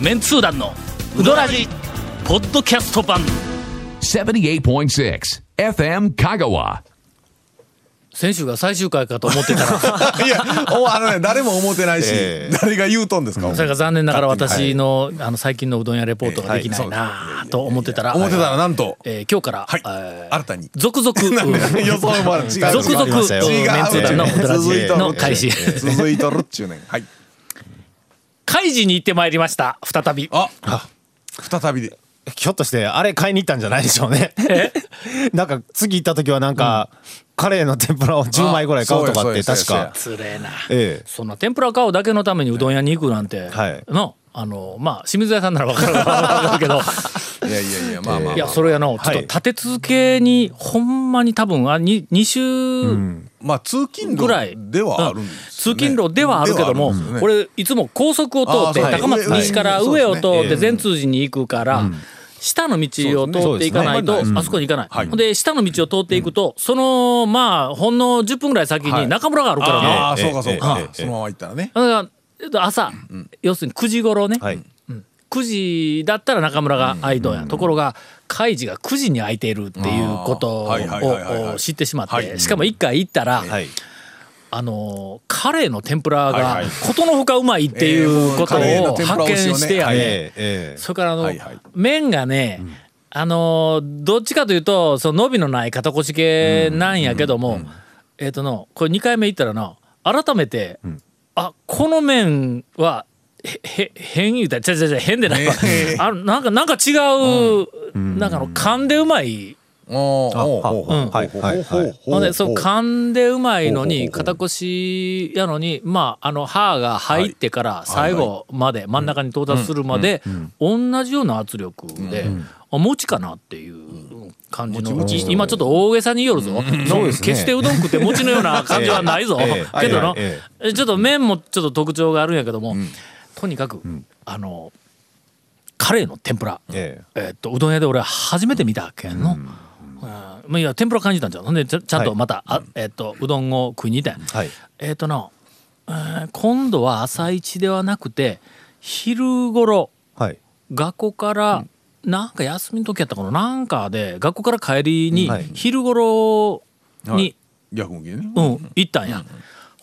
メンツー団のウドラジポッドキャスト版78.6 FM Kagawa. 先週が最終回かと思ってたら いや、おあのね、誰も思ってないし、ええ誰が言うとんですか？それが残念ながら私の。のあの最近のうどん屋レポートができないなあと思ってたら、思ってたら、なんと、えー今日から、はいえー新たに。続々 予想もある。違う。続々メンツー団のウドラジ続いとるの開始続いとるっちゅうねん。はい。開示に行ってまいりました。再び。あ、再びで。ひょっとしてあれ買いに行ったんじゃないでしょうね。なんか次行った時はなんか、カレーの天ぷらを10枚ぐらい買うとかって確か。つれえな、ええ。そんな天ぷら買うだけのためにうどん屋に行くなんて、はい。のあのまあ清水屋さんなら分かるわかるけど。いやいやいや、まあまあ。いやそれやのちょっと立て続けにほんまに多分あ 2, 2週まあ、通勤ぐらい路ではあるんですよね。通勤路ではあるけども、ね俺いつも高速を通って高松はい西から上上を通って善通寺に行くから、下の道を通っていかないと、あそこに行かない。で下の道を通っていくと、そのまあほんの10分ぐらい先に中村があるからね。ああ、ええそうかそうかええ。そのまま行ったらね。朝、要するに9時頃ね、はい。9時だったら中村が開いとんや、ところが開示が9時に開いているっていうことを知ってしまって、はい。しかも一回行ったら、はい。あのーカレーの天ぷらがはいはい。ことのほかうまいっていうことを発見してやね、それからあの、麺がね、あのーどっちかというとその伸びのない肩越し系なんやけども、えっ、とのこれ2回目行ったらな改めて、あこの麺はへへ変言うたらちゃちゃちゃ変でないわ、え あのなんかなんか違う、なんかあの噛んでうまい。ほんでそう噛んでうまいのに肩越しやのにまああの歯が入ってから最後まで真ん中に到達するまで同じような圧力であ餅かなっていう感じの今ちょっと大げさによるぞ。の決してうどん食って餅のような感じはないぞ。ええ。けどのえちょっと麺もちょっと特徴があるんやけどもとにかくあのカレーの天ぷら。ええ。っとうどん屋で俺初めて見たけんの。うん。まあいや天ぷら感じたんじゃんほんでちゃちゃんとまた、あえっとうどんを食いに行ったんや。はい。えっとな、えー今度は朝一ではなくて昼頃はい。学校から、なんか休みの時やったかな？なんかで学校から帰りにはい。昼頃に、はい。逆向きでね。うん、行ったんや、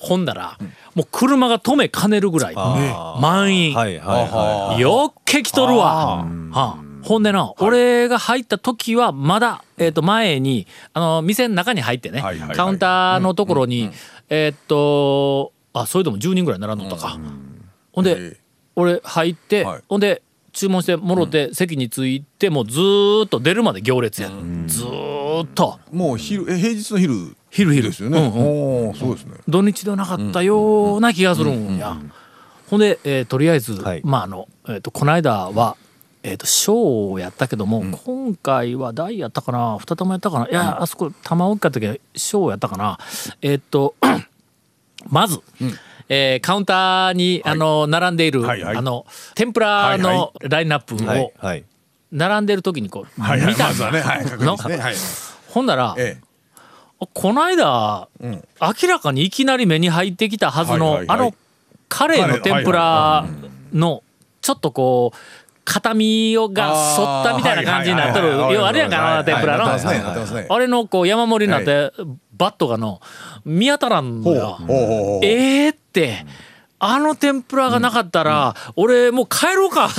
ほんだら、もう車が止めかねるぐらい満員、はいはいはよっけ来とるわ。はあ、ほんでな、俺が入った時はまだ、えっと前にあの店の中に入ってね、はいはいはいカウンターのところに、えっとあそれでも10人ぐらい並んどったか。ほんで、え俺入って、はい。ほんで注文してもろて席に着いてもうずーっと出るまで行列や、ずーっと。えもう昼、え平日の昼。昼昼ですよね。うんうんそうですね。土日ではなかったような気がするんや。ほんで、えーとりあえず、はいまああの、えー、とこの間は、えー、と小やったけども、今回は大やったかな二玉やったかないや、あそこ玉大きかったけど小やったかなえっ、と まず、えーカウンターに、あの並んでいる、はいはいあの天ぷらのラインナップい。はいをはい。並んでる時にこう、はいはい。見たんだはね、はい、確認してね。はい。ほんなら、えあこの間、え。うん。明らかにいきなり目に入ってきたはずの、はいはいはい。あのカレーの天ぷらのちょっとこう片身をが反ったみたいな感じになってる。はあれやんかあの天ぷらの。あれのこう山盛りになってバットがの見当たらんのよ。えーって。あの天ぷらがなかったら、俺もう帰ろうか。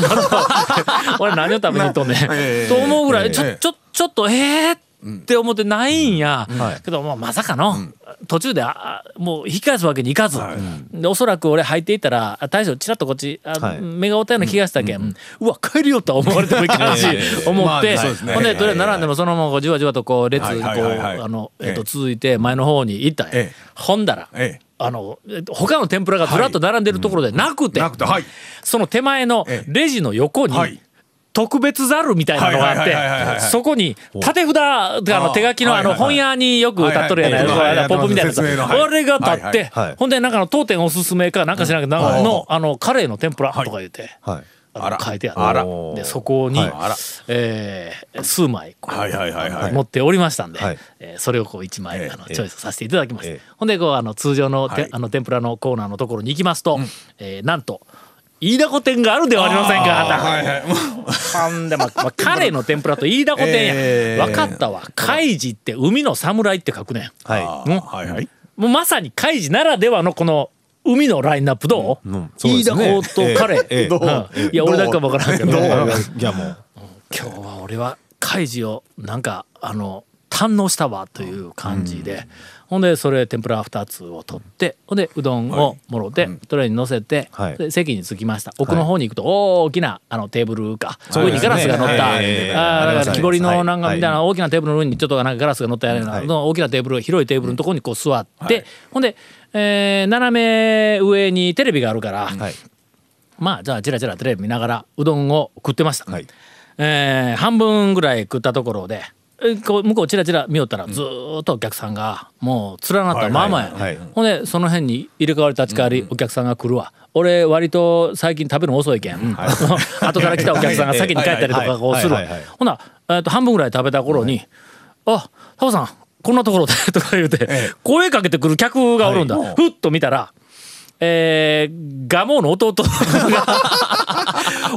俺何を食べに行っとんねん、ええと思うぐらい、ええちょちょちょっとえーって思ってないんや、はい。けどもうまさかの、途中であもう引き返すわけにいかず、でおそらく俺入っていったらあ大将ちらっとこっちあ、はい。目が合ったような気がしたけん、うわ帰りようとは思われてもいけないし、ええ思まあって、ほんでとりあえず並んでもそのままじわじわとこう列こう、続いて前の方に行ったんや、ええ。ほんだら、ええ。あのえっと他の天ぷらがずらっと並んでるところでなくて。その手前のええ。レジの横に、はい特別ざるみたいなのがあってそこに縦札あの手書きのあの本屋によく立っとるやないポップみたいなやつ。説明のはい。俺が立ってほんでなんかの当店おすすめかなんか知らんけどのあのカレーの天ぷらとか言って書いてあるでそこにはえー数枚はいはいはいはい。持っておりましたんで、はい。えーそれをこう1枚、ええあのチョイスさせていただきました、ええ。ほんでこうあの通常のて、はい。あの天ぷらのコーナーのところに行きますと、えーなんと飯田古店があるではありませんかはいはい。で まあまあカレーの天ぷらと飯田古店や、えー分かったわ海事って海の侍って書くねん。はうんはいはい。もうまさに海事ならではのこの海のラインナップどう、うんそうで飯田すね古とカレー、ええええう？んいや俺だけは分からんけど。い。いやもう。今日は俺は海事をなんかあの堪能したわという感じで、ほんでそれ天ぷら2つを取ってほんでうどんをもろてトレーに乗せて、はい。で席に着きました。奥の方に行くと大きなあのテーブルか、そうですね。上にガラスが乗った、はい。ええあーだから木彫りのなんかみたいはな大きなテーブルの上にちょっとなんかガラスが乗ったやるような、大きなテーブル広いテーブルのところにこう座って、ほんで、えー斜め上にテレビがあるから、はい。まあじゃあチラチラテレビ見ながらうどんを食ってました、はい。えー半分ぐらい食ったところでえこう向こうチラチラ見よったらずーっとお客さんがもう連なったままや、はいはい。はい。ほんでその辺に入れ替わり立ち替わりお客さんが来るわ、俺割と最近食べるの遅いけん、後から来たお客さんが先に帰ったりとかこうするわ。はいはいはいほな、えーと半分ぐらい食べた頃に「あタオさんこんなところで」とか言うて声かけてくる客がおるんだ、ふっと見たらえー、ガモの弟が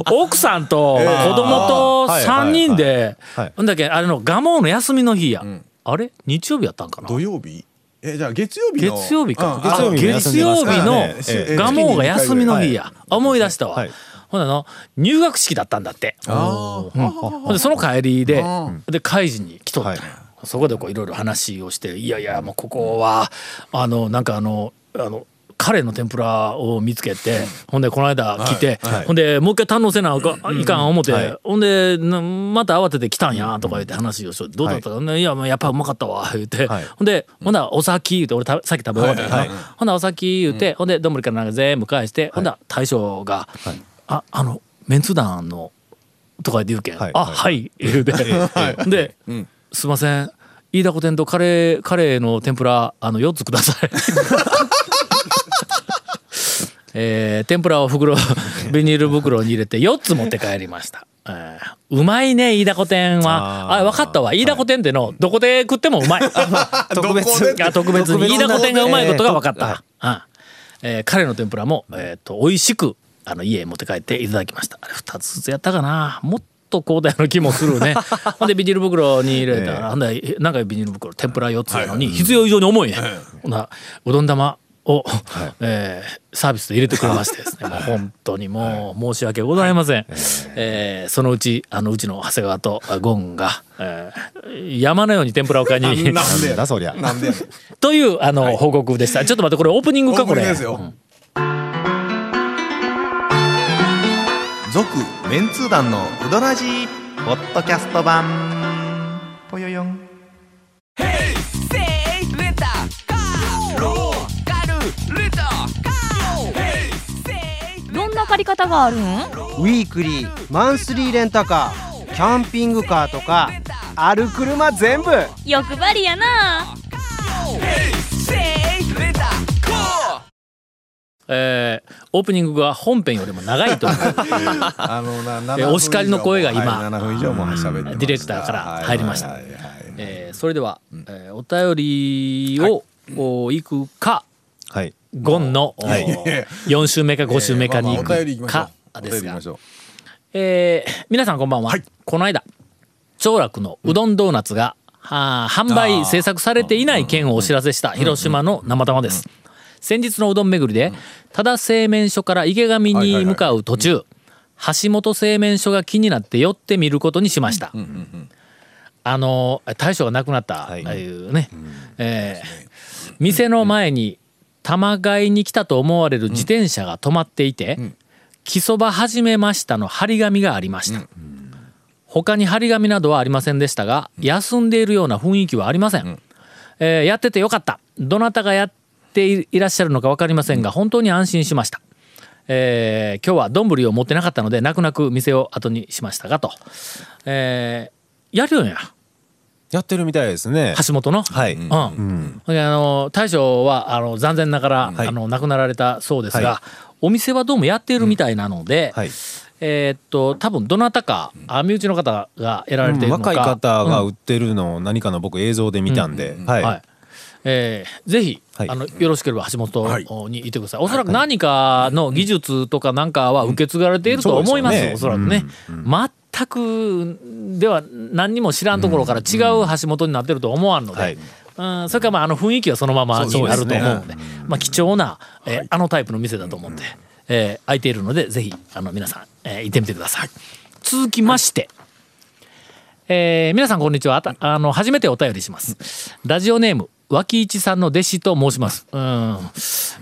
奥さんと子供とはい3人ではい。はい。ほんだけあれのガモの休みの日や、あれ？日曜日やったんかな？土曜日？えじゃあ月曜日の？月曜日か、うん。あ月曜日のガモが休みの日や、あ思い出したわ、はいほんなの入学式だったんだってあーほんでその帰りでで開示に来とったはいそこでこういろいろ話をして「いやいやもうここはあのなんかあのあのカレーの天ぷらを見つけてほんでこの間来て、はい。ほんでもう一回堪能せなあかんいかん思って、はい。ほんでなまた慌てて来たんやとか言って話をして「どうだったか、ねい。ややっぱうまかったわ」言って、はい。ほんでほんならお先言うて俺たさっき食べ終わったから、はいはい。ほんならお先言うて、ほんで丼からなんか全部返して、ほんなら大将が「ああのメンツ団の」とか言うけん「はいあはい」言うて、で、すいません。飯田古店とカレーカレーの天ぷらあの4つください」えー天ぷらを袋 ビニール袋に入れて4つ持って帰りました。えーうまいね飯田古店は。あ分かったわ。飯田古店ってのどこで食ってもうまい。特別。あ特別に。飯田古店がうまいことが分かった、えーうんえーカレーの天ぷらも、えー、と美味しくあの家へ持って帰っていただきました。あれ2つずつやったかな。もっとこうだような気もするね。ほんでビニール袋に入れた。ら、ほんでなんかビニール袋天ぷら4つやのに必要以上に重いね、ほなうどん玉を、えーサービスで入れてくれましてですね。もう本当にもう申し訳ございません、えー。そのうちあのうちの長谷川とゴンが、えー山のように天ぷらを買いに。なんでなんだそりゃなんでというあの、報告でした。ちょっと待ってこれオープニングかこれ。オープニングですよ。続メンツー団のウドラジーポッドキャスト版借り方があるん？ウィークリーマンスリーレンタカーキャンピングカーとかある車全部。欲張りやな。えーオープニングが本編よりも長いという。あのなえお叱りの声が今7分以上も喋ってましたディレクターから入りました。はいはいはい。えーそれでは、えーお便りを、おい。くか。はいゴンの、お4週目か5週目かに行くかですが。えー皆さんこんばんは、この間長楽のうどんドーナツが、はあ販売制作されていない件をお知らせした広島の生玉です。先日のうどん巡りで多田製麺所から池上に向かう途中橋本製麺所が気になって寄ってみることにしました。あの大将が亡くなった、はい。ああいうね、えー店の前に玉買いに来たと思われる自転車が止まっていて「木そば始めました」の張り紙がありました、他に張り紙などはありませんでしたが休んでいるような雰囲気はありません、えーやっててよかった。どなたがやっていいらっしゃるのか分かりませんが本当に安心しました。えー今日は丼を持ってなかったので泣く泣く店を後にしましたがと、えーやるよんややってるみたいですね。橋本の、はい。うん。あの大将はあの残念ながら、はい。あの亡くなられたそうですが、はお店はどうもやっているみたいなので、はい。えーっと多分どなたかあ身内の方がやられているのか、若い方がうん。売ってるのを何かの僕映像で見たんで、はい。はいえーぜひ、はい。あのよろしければ橋本はい。にいてください、おそらく何かの技術とかなんかは受け継がれていると思います、うんおそらくね、全くでは何にも知らんところから違う橋本になってると思わんので、はい。うん、それからまああの雰囲気はそのままになると思うのでまあ、貴重な、えーあのタイプの店だと思って、えー空いているのでぜひあの皆さん、えー行ってみてください。続きまして、えー皆さんこんにちは。あたあの初めてお便りします。ラジオネーム脇市さんの弟子と申します。うん。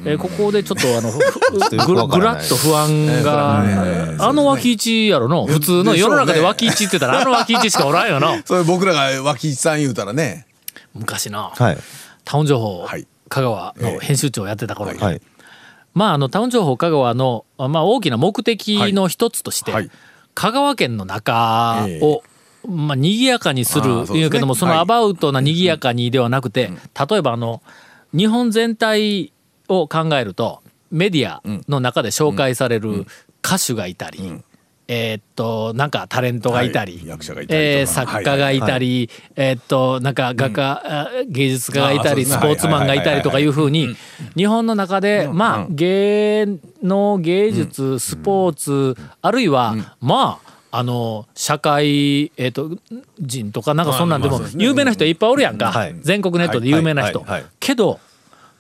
えーここでちょっとあの、ふ とよくぐらないぐらっと不安が、あの脇市やろの、普通の世の中で脇市って言ったらあの脇市しかおらんよな。それ僕らが脇市さん言うたらね昔な、はい。タウン情報はい香川の編集長をやってた頃に、はい。まああのタウン情報香川の、まあ、大きな目的の一つとして、はい香川県の中を、まあ賑やかにするあーそうけどもそのはい。アバウトな賑やかにではなくて、例えばあの日本全体を考えるとメディアの中で紹介される歌手がいたり、えーっとなんかタレントがいたり、はい。役者がいたりとか。えー作家がいたり、えーっとなんか画家、あ芸術家がいたり、スポーツマンがいたりとかいうふうに日本の中でまあ芸能芸術スポーツあるいはまああの社会、えー、と人とかなんかそんなんでも有名な人いっぱいおるやんか、はい。全国ネットで有名な人、けど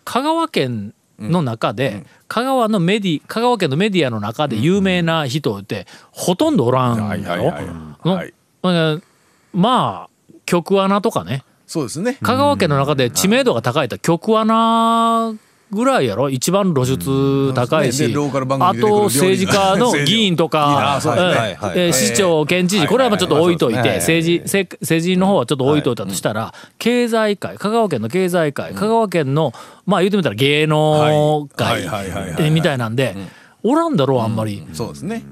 香川県の中で、香川のメディ香川県のメディアの中で有名な人ってほとんどおらんの？まあ局アナとかね。そうですね。香川県の中で知名度が高いと局アナぐらいやろ？一番露出高いし、でローカル番あと政治家の議員とか市長県知事これはまあちょっと置いといてはいはい政治せ政治の方はちょっと置いといたとしたら経済界香川県の経済界香川県のまあ言ってみたら芸能界みたいなんでおらんだろうあんまり。そうですね。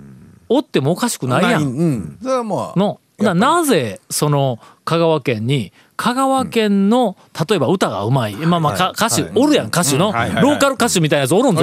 おってもおかしくないやん。うん。それはまあのななぜその香川県に香川県の例えば歌がうまい、まあまあか歌手、おるやん歌手の、ローカル歌手みたいなやつおるんぞ、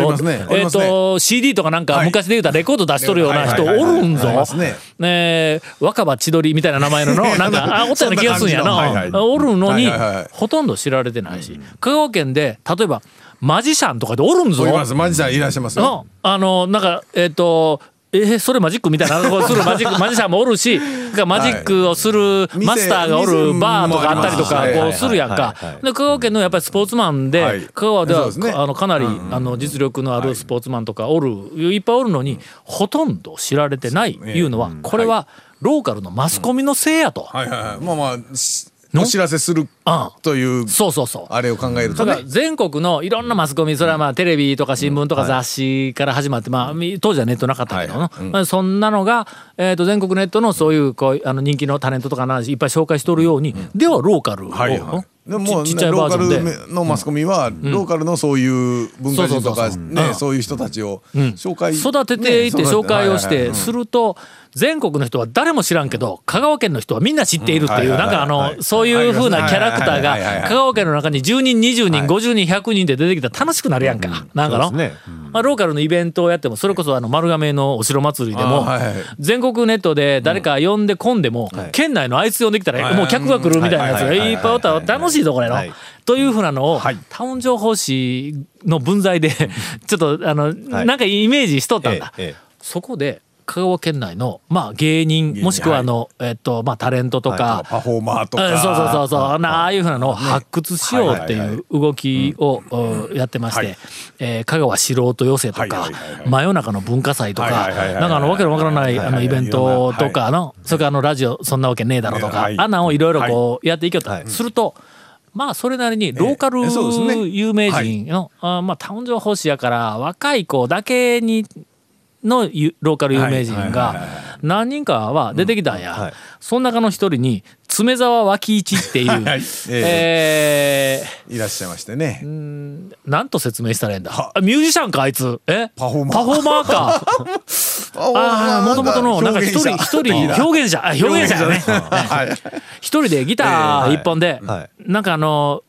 えっ、と CD とかなんかはい。昔で言うたらレコード出しとるような人おるんぞ。ね。えー若葉千鳥みたいな名前のの なんかあおったような気がするんやな、おるのに、ほとんど知られてないし、香川県で例えばマジシャンとかでおるんぞ。マジさんいらっしゃいますあのなんかえっ、とえーそれマジックみたいなこうするマジック マジシャンもおるしマジックをするい。マスターがおる店バーとかあったりとかこうするやんか。で香川県のやっぱりスポーツマンはでい。香川ではあのかなりあの実力のあるスポーツマンとかおるいっぱいおるのにほとんど知られてないいうのはこれはローカルのマスコミのせいやと。はいはいはい。まあまあお知らせするうんというそうそうそう。あれを考えるとね。全国のいろんなマスコミそれはまあテレビとか新聞とか雑誌から始まってまあみ当時はネットなかったけどなまあそんなのがえーと全国ネットのそういうこうあの人気のタレントとかの話いっぱい紹介しとるようにではローカルをはいはい。でももうちちっちゃいねローカルのマスコミはローカルのそういう文化人とかねそういう人たちを紹介育てていってね紹介をしてはいはいはい。すると全国の人は誰も知らんけど香川県の人はみんな知っているっていううん。なんかあのそういう風なキャラクターが香川県の中に10人20人50人100人で出てきたら楽しくなるやんか。なんかのまあローカルのイベントをやってもそれこそあの丸亀のお城祭りでも全国ネットで誰か呼んでこん。でも県内のあいつ呼んできたらもう客が来るみたいなやつがいっぱいおったら楽しいぞこれのはい。というふうなのをタウン情報誌の分際で ちょっとあのなんかイメージしとったんだ。そこで香川県内のまあ芸人もしくはあのえっとまあタレントとかパフォーマーとか。うんそうそうそうそう。あああいうふうなのを発掘しようってはいはいい。う動きをうん。やってまして、はい。えー香川素人寄せとかはいはいはいはい。真夜中の文化祭とかはいはいはいはい。なんかあのわけのわからないあのイベントとかのそれからあのラジオそんなわけねえだろとかはい。あんなんをいろいろこうやっていきよったするとまあそれなりにローカルええそうですね。有名人のあまあタウン情報誌やから若い子だけにのゆローカル有名人が何人かは出てきたんや、はい。その中の一人に爪沢脇一っていう、はいはい。えいらっしゃいましてね。ー、なんと説明したらいいんだ？あミュージシャンかあいつ？え？パフォーマー。パフォーマーか。ああもともとのなんか一人一人表現者。あ表現者やね。はい。一人でギター一本で、はい。なんかあの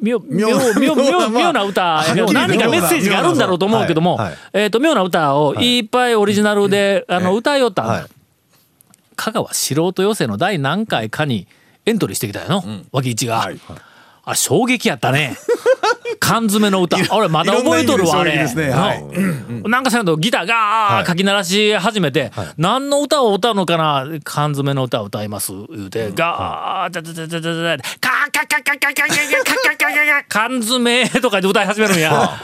妙妙妙妙な歌何かメッセージがあるんだろうと思うけども、えっ、と妙な歌をいっぱいオリジナルで、あの歌いよった香川素人寄せの第何回かにエントリーしてきたよの、脇市が。はい。あ衝撃やったね。缶詰の歌。俺まだ覚えとるわあれ。ね。はい。うんなんかせんとギターガーかき鳴らし始めて、何の歌を歌うのかな？缶詰の歌を歌います。言うて、ガーチャチャチャチャチャチャカーカカカカカカカカカカカ缶詰とかで歌い始めるんや。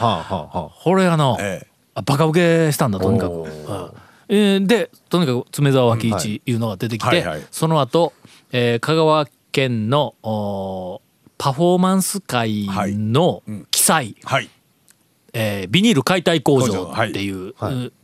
これあの、ええあバカウケしたんだとにかく。えーでとにかく爪沢脇市いうのが出てきて、その後、えー香川県のおパフォーマンス会の記載、はいえービニール解体工場っていう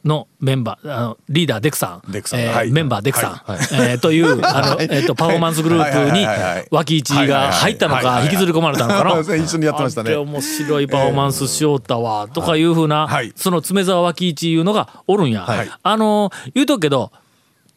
のメンバーあのリーダーデクさん。デクさん。えーはいメンバーデクさん、はい。えーというあの、えー、とパフォーマンスグループに脇市が入ったのか引きずり込まれたのかな。そう一緒にやってましたね。面白いパフォーマンスしよったわとかいうふうな、はい。その爪沢脇市いうのがおるんや。はい。あの言うとくけど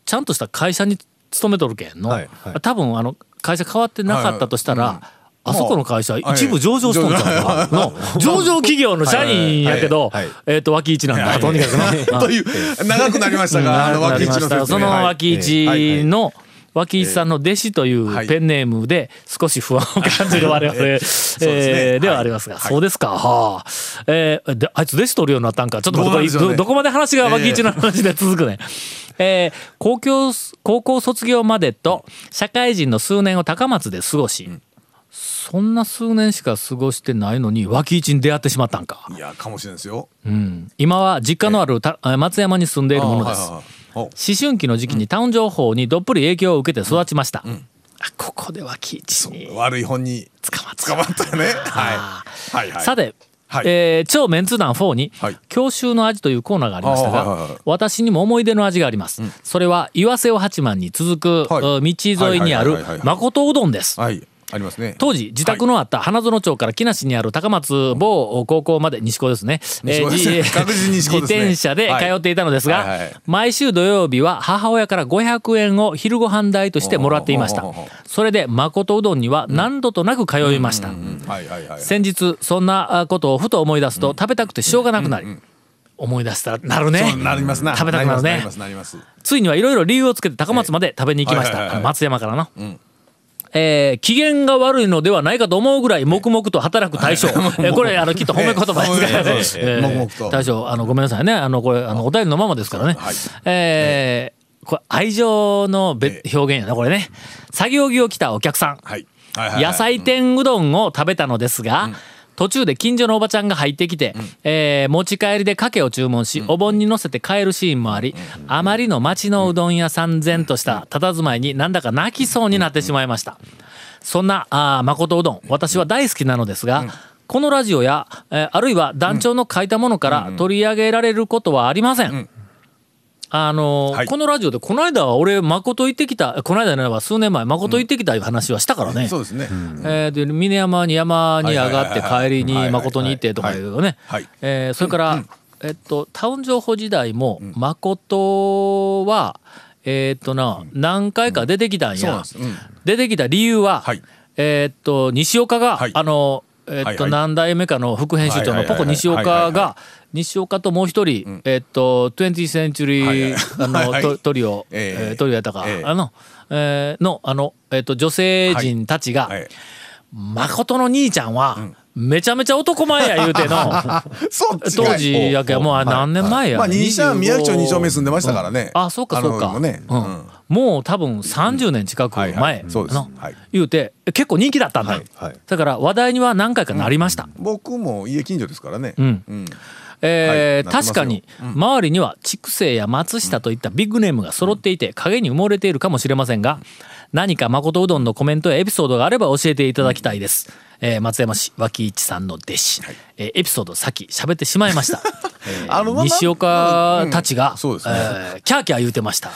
ちゃんとした会社に勤めとるけんの、はい。はい。多分あの会社変わってなかったとしたら、あそこの会社はい一部上場しとんちゃうかの上場企業の社員やけどえっと脇市なんだ。とにかくな。という長くなりましたがあの脇市のそのはい。脇市の脇市さんの弟子というはい。ペンネームで少し不安を感じる我々えすね。ーではありますが、そうですか。はあ、えーであいつ弟子取るようになったんか。ちょっとどこまで話が脇市の話で続くね。えー高校高校卒業までと社会人の数年を高松で過ごし、そんな数年しか過ごしてないのに脇市に出会ってしまったんか、いやかもしれないですよ。うん、今は実家のあるた松山に住んでいるものです。あはいはい思春期の時期にタウン情報にどっぷり影響を受けて育ちました、あここで脇市に悪い本に捕まっ捕まったよね。あはい。はいはい。さて、はい。えー超メンツ団4にはい「郷愁の味」というコーナーがありましたが、あはいはいはい。私にも思い出の味があります、それは岩瀬尾八幡に続く、はい。道沿いにある誠うどんです、はいありますね。当時自宅のあった花園町から木梨にある高松某高校まで西高ですね。西高です。ねじ 確実に西高ですね。自転車で通っていたのですが、毎週土曜日は母親から500円を昼ご飯代としてもらっていました。それで誠うどんには何度となく通いました。先日そんなことをふと思い出すと食べたくてしょうがなくなり、思い出したらなるね。そうなりますな。食べたくなるね。ついにはいろいろ理由をつけて高松まで食べに行きました。松山からの、えー機嫌が悪いのではないかと思うぐらい黙々と働く大将、えーこれあのきっと褒め言葉ですから。ね、ええ黙々と。大将あのごめんなさいね。あのこれあのお便りのままですからね、はい。えーこれ愛情のべ表現やなこれね。作業着を着たお客さん、はい。はいはいはい。野菜天うどんを食べたのですが、途中で近所のおばちゃんが入ってきて、えー持ち帰りでかけを注文し、お盆に乗せて帰るシーンもあり、あまりの町のうどん屋さん然とした佇まいになんだか泣きそうになってしまいました。そんなあー誠うどん私は大好きなのですが、このラジオや、えーあるいは団長の書いたものから取り上げられることはありません。あのーはい。このラジオでこの間は俺誠行ってきたこの間のは数年前誠行ってきたいう話はしたからね。そうですね。えーで峰山に山に上がって帰りに誠に行ってとかいうね。はい。はい。えーそれからえっとタウン情報時代も誠はえーっとな何回か出てきたんや。出てきた理由ははい。えーっと西岡がはい。あのえーっはいはい。と何代目かの副編集長のポコ西岡はいはいはいはいが西岡ともう一人えーっと 20th センチュリはいはい。ーあの はい。トトリオええ。えートリオやったか。ええ。あのえーのあのえーっと女性陣たちがはい。誠の兄ちゃんは、めちゃめちゃ男前や 言うての。当時やけんもうあれ何年前や、まあ西宮城町二丁目住んでましたからね。あそうかそうか。ね。うん。うん。もう多分30年近く前、のはい言うて結構人気だったんだ、はい。はい。だから話題には何回かなりました、僕も家近所ですからね。うん。うんえー確かに周りには筑西や松下といったビッグネームが揃っていて影に埋もれているかもしれませんが何か誠うどんのコメントやエピソードがあれば教えていただきたいです、えー松山市脇市さんの弟子、えーエピソードさっき喋ってしまいました、えー。西岡たちが、うんね。えーキャーキャー言うてました、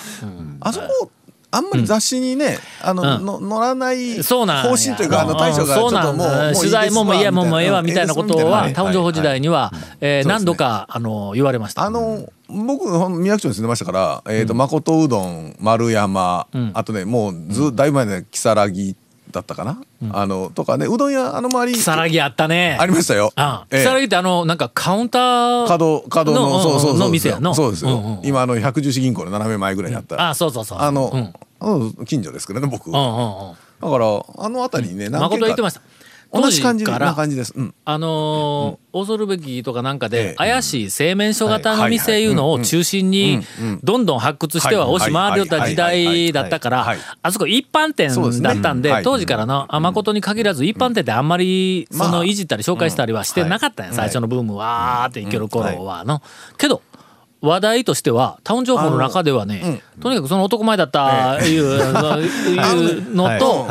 あそこあんまり雑誌にねあのうん。の乗らない方針というかあの大将がちょっともう取材ももういやもうもうええわみたいなことはうんタウン情報時代には、え何度かあの言われました。あの僕宮城町に住んでましたから、えーと誠うどん丸山、ん。あとねもうずだいぶ前ね如月だったかな、あのとかね。うどん屋あの周り如月あったね。ありましたよ。ってあのなんかカウンター角角ののそうそうそうの店やの？そうですよ、うんうん今あの百十四銀行の斜め前ぐらいにあった、あそうそうそう。あの、うん。近所ですけどね僕、うんうんうん。だからあの辺りにね何軒か誠言ってました。同じ感じからな感じです。うん。あのー恐るべきとかなんかえでえ怪しい製麺所型の店いうのを中心にどんどん発掘しては押し回りよった時代だったからあそこ一般店だったんではい。当時からのあ誠に限らず一般店ってあんまりまあそのいじったり紹介したりはしてなかったんや最初のブームわーっていける頃はの。けど話題としてはタウン情報の中ではねとにかくその男前だったいう いうのと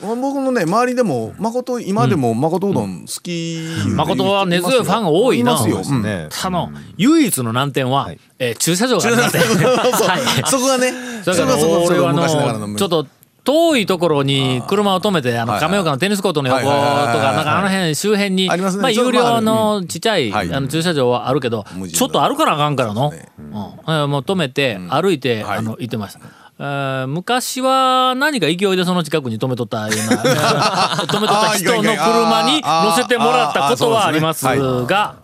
僕のね周りでも誠今でも誠うどん好き誠は根強いファンが多いな。あの唯一の難点は、はい。えー駐車場がありません。はい。そこがね、そこがそこ俺はあのちょっと遠いところに車を止めてあの亀岡のテニスコートの横とかなんかあの辺周辺にまあ有料のちっちゃいはいあの駐車場はあるけどちょっと歩かなあかんからの。そうん。もう止めて歩いてはい。あの行ってました。えー昔は何か勢いでその近くに止めとったような 止めとった人の車に乗せてもらったことはありますが、はい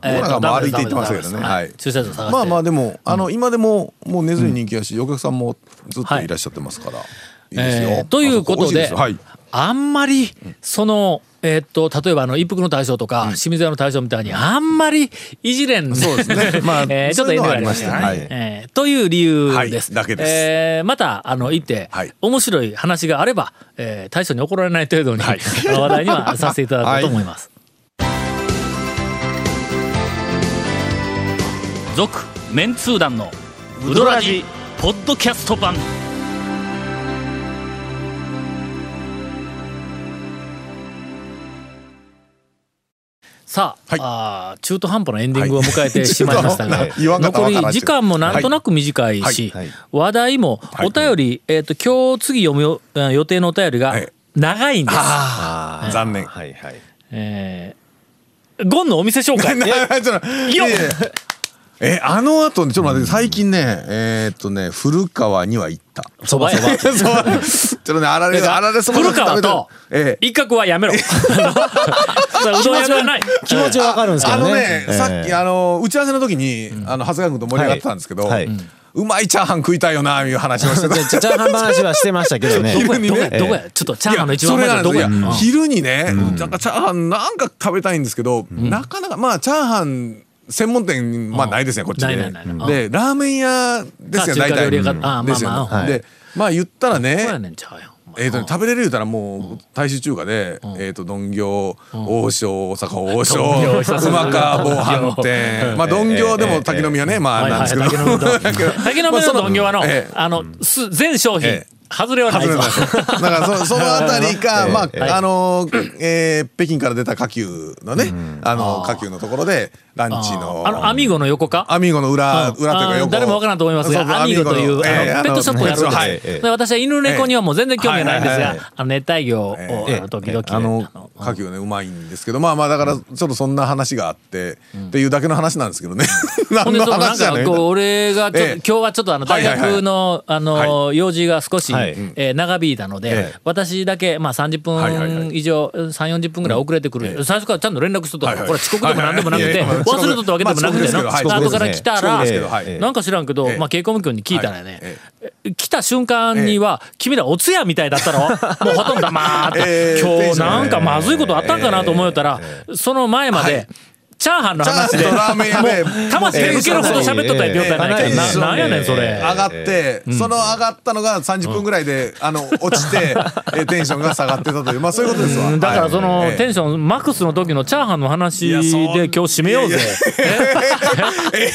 えー歩いて行ってましたけどね。駐車場探して。まあまあでも、あの今でももう根強い人気やし、お客さんもずっといらっしゃってますから、えー。ということではい。あんまりそのえーっと例えばあの一服の大将とか清水屋の大将みたいにあんまりいじれんそうですね。まあえーちょっと遠慮がありましたね。はありましたね。えーという理由です。はい。だけです。えーまたあの行ってはい。面白い話があればえー大将に怒られない程度にあの 話題にはさせていただこうと思います。続メンツー団のウドラジポッドキャスト版さあ,、はい。あー中途半端なエンディングを迎えてしまいましたが、はい残り時間もなんとなく短いし、はい。はい。話題もお便り、えっ、と今日次読む予定のお便りがはい。長いんです。ああ、残念。はいはい。えーゴンのお店紹介。ちょっといやいやえあの後ねちょっと待って最近ねえーっとね古川には行った。そばそば。ちょっとねあられあられそば古川とええ。一角はやめろ。うどん屋ではない。気持ちはわかるんですけあのどねね、さっきあの打ち合わせの時に、あの長谷川君と盛り上がってたんですけど、うまいチャーハン食いたいよないう話をしてた。チャーハン話はしてましたけどね。昼にね。どこやちょっとチャーハンの一番前どこや？うん。昼にね、なんかチャーハンなんか食べたいんですけど、なかなかまあチャーハン専門店まあないですねこっちで。ないないないない。でラーメン屋ですよ大体。ですよまあまあ。でまあ言ったらどこやね。えーとね食べれる言うたらもう大衆中華で、えー、と丼行、王将大阪王将丼行久しぶり熊川防犯店。まあ丼行でも滝の宮ね。まあなんですけど。滝の実とだけど滝の実の丼業はのええあのす全商品ええ外れはないぞ外れ。ますだからそそのあたりか、まあ、はいあの、えー北京から出た火球のね、あの、火球のところで、ランチの。あのアミーゴの横か？アミーゴの裏、うん。裏というか横。誰もわからんと思いますがアミーゴというあのペットショップをやるんです、はいええ。で私は犬猫にはもう全然興味がないんですがはいはいはい。あの熱帯魚を、え時々、あのあの火球ねうまいんですけどまあまあだからちょっとそんな話があって、っていうだけの話なんですけどね。何の話じゃね？えこう俺がちょ今日はちょっとあの大はいはいはい。学のあの用事が少し、はい。えー長引いたので、ええ。私だけまあ30はいはいはい。分以上3 4 0分ぐらい遅れてくる、最初からちゃんと連絡しとったこれ遅刻でもなんでもなくて、忘れとったわけでもなくての、まあ遅刻ですけどはい。後から来たら、なんか知らんけど、ええ。まあ、稽古務君に聞いたらね、来た瞬間には、君らお通夜みたいだったろ？もうほとんど黙って、ええ。今日なんかまずいことあったんかなと思ったら、その前まで、はいチャーハンの話で。ラーメン屋で。魂抜けるほど喋っとった状態ないから、ええ。ななんやねんそれ。上がって、その上がったのが30分ぐらいで、あの落ちて、えテンションが下がってたという。まあそういうことですわ。うん。だからその、はいテンションマックスの時のチャーハンの話で今日締めようぜ。え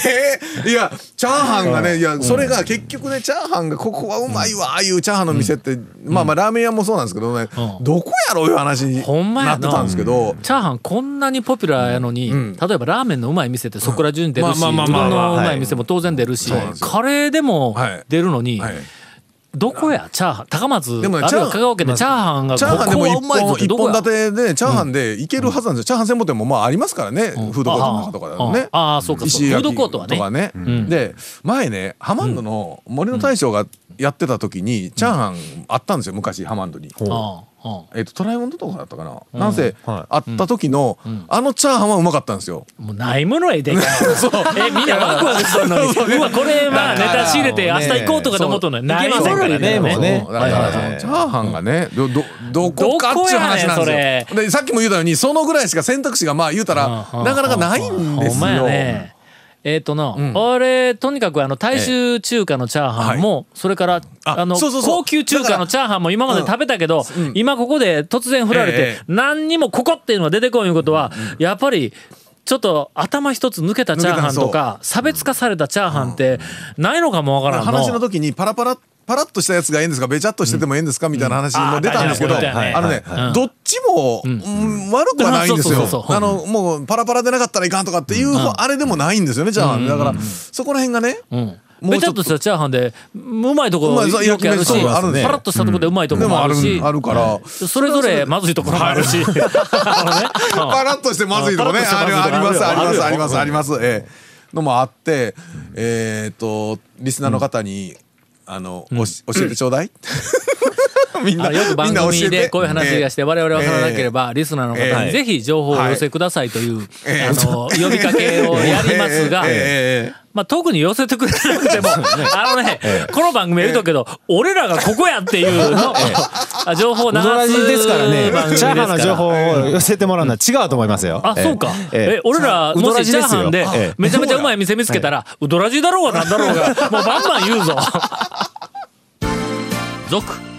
え。いやチャーハンがねいやそれが結局ねチャーハンがここはうまいわああいうチャーハンの店って、まあまあラーメン屋もそうなんですけどね、うん。どこやろういう話にななってたんですけど、チャーハンこんなにポピュラーやのに、ん例えばラーメンのうまい店ってそこら中に出るし、まあまあまあまあうどんのうまい店も当然出るし、カレーでもはい。出るのに、はい。どこや？チャーハン。高松でもねあるいはチャー香川県でチャーハンがチャーハンでも一本一本立てでチャーハンでいけるはずなんですよ、チャーハン専門店もまあありますからね、フードコートとかだとね。ああそうかそうフードコートはね。とかね、ん。で前ねハマンドの森の大将がやってた時にチャーハンあったんですよ昔ハマンドに。ああえっとトライモンドとかだったかな、なんせ、はい。あった時の、あのチャーハンはうまかったんですよ。もうないものへでかい えみんなワクワクのに。うわこれまあネタ仕入れて明日行こうとかと思っとんのに。ないものへでね。もうね。そう。だからチャーハンがねどどどこかっちゅう話なんですよ。でさっきも言ったようにそのぐらいしか選択肢がまあ言うたらなかなかないんですよ。ねえっ、とな、俺とにかくあの大衆中華のチャーハンも、それからああの高級中華のチャーハンも今まで食べたけど、うん。今ここで突然振られて、ええ何にもここっていうのが出てこんいうことは、やっぱりちょっと頭一つ抜けたチャーハンとか差別化されたチャーハンってないのかもわからんの。話の時にパラパラパラッとしたやつがええんですかべちゃっとしててもええんですかみたいな話も出たんですけど、あのね、はいどっちも、うん悪くはないんですよ。あのもうパラパラでなかったらいかんとかっていう、あれでもないんですよねじゃあ、だから、そこら辺がね、べちゃっと。したチャーハンでうまいとこうまいそうよくあるしパラッとしたとこでうまいとこでもあるし、あるから、それぞれまずいところもあるし、パラッとしてまずいとこね。パありますありますありますあります。ええ。のもあってえっとリスナーの方にあのおし教えてちょうだい みんなよく番組でこういう話がして我々分からなければリスナーの方にぜひ情報をお寄せくださいというええ。あの呼びかけをやりますがまあ特に寄せてくれなくても あのねこの番組は言うとくけど俺らがここやっていうのあ情報を流すですからね。チャーハンの情報を寄せてもらうのは違うと思いますよ。あ、そうか。ええ、俺ら、もしチャーハンでええ、めちゃめちゃうまい店見つけたら、うどらじだろうがなんだろうが、もうバンバン言うぞ。続、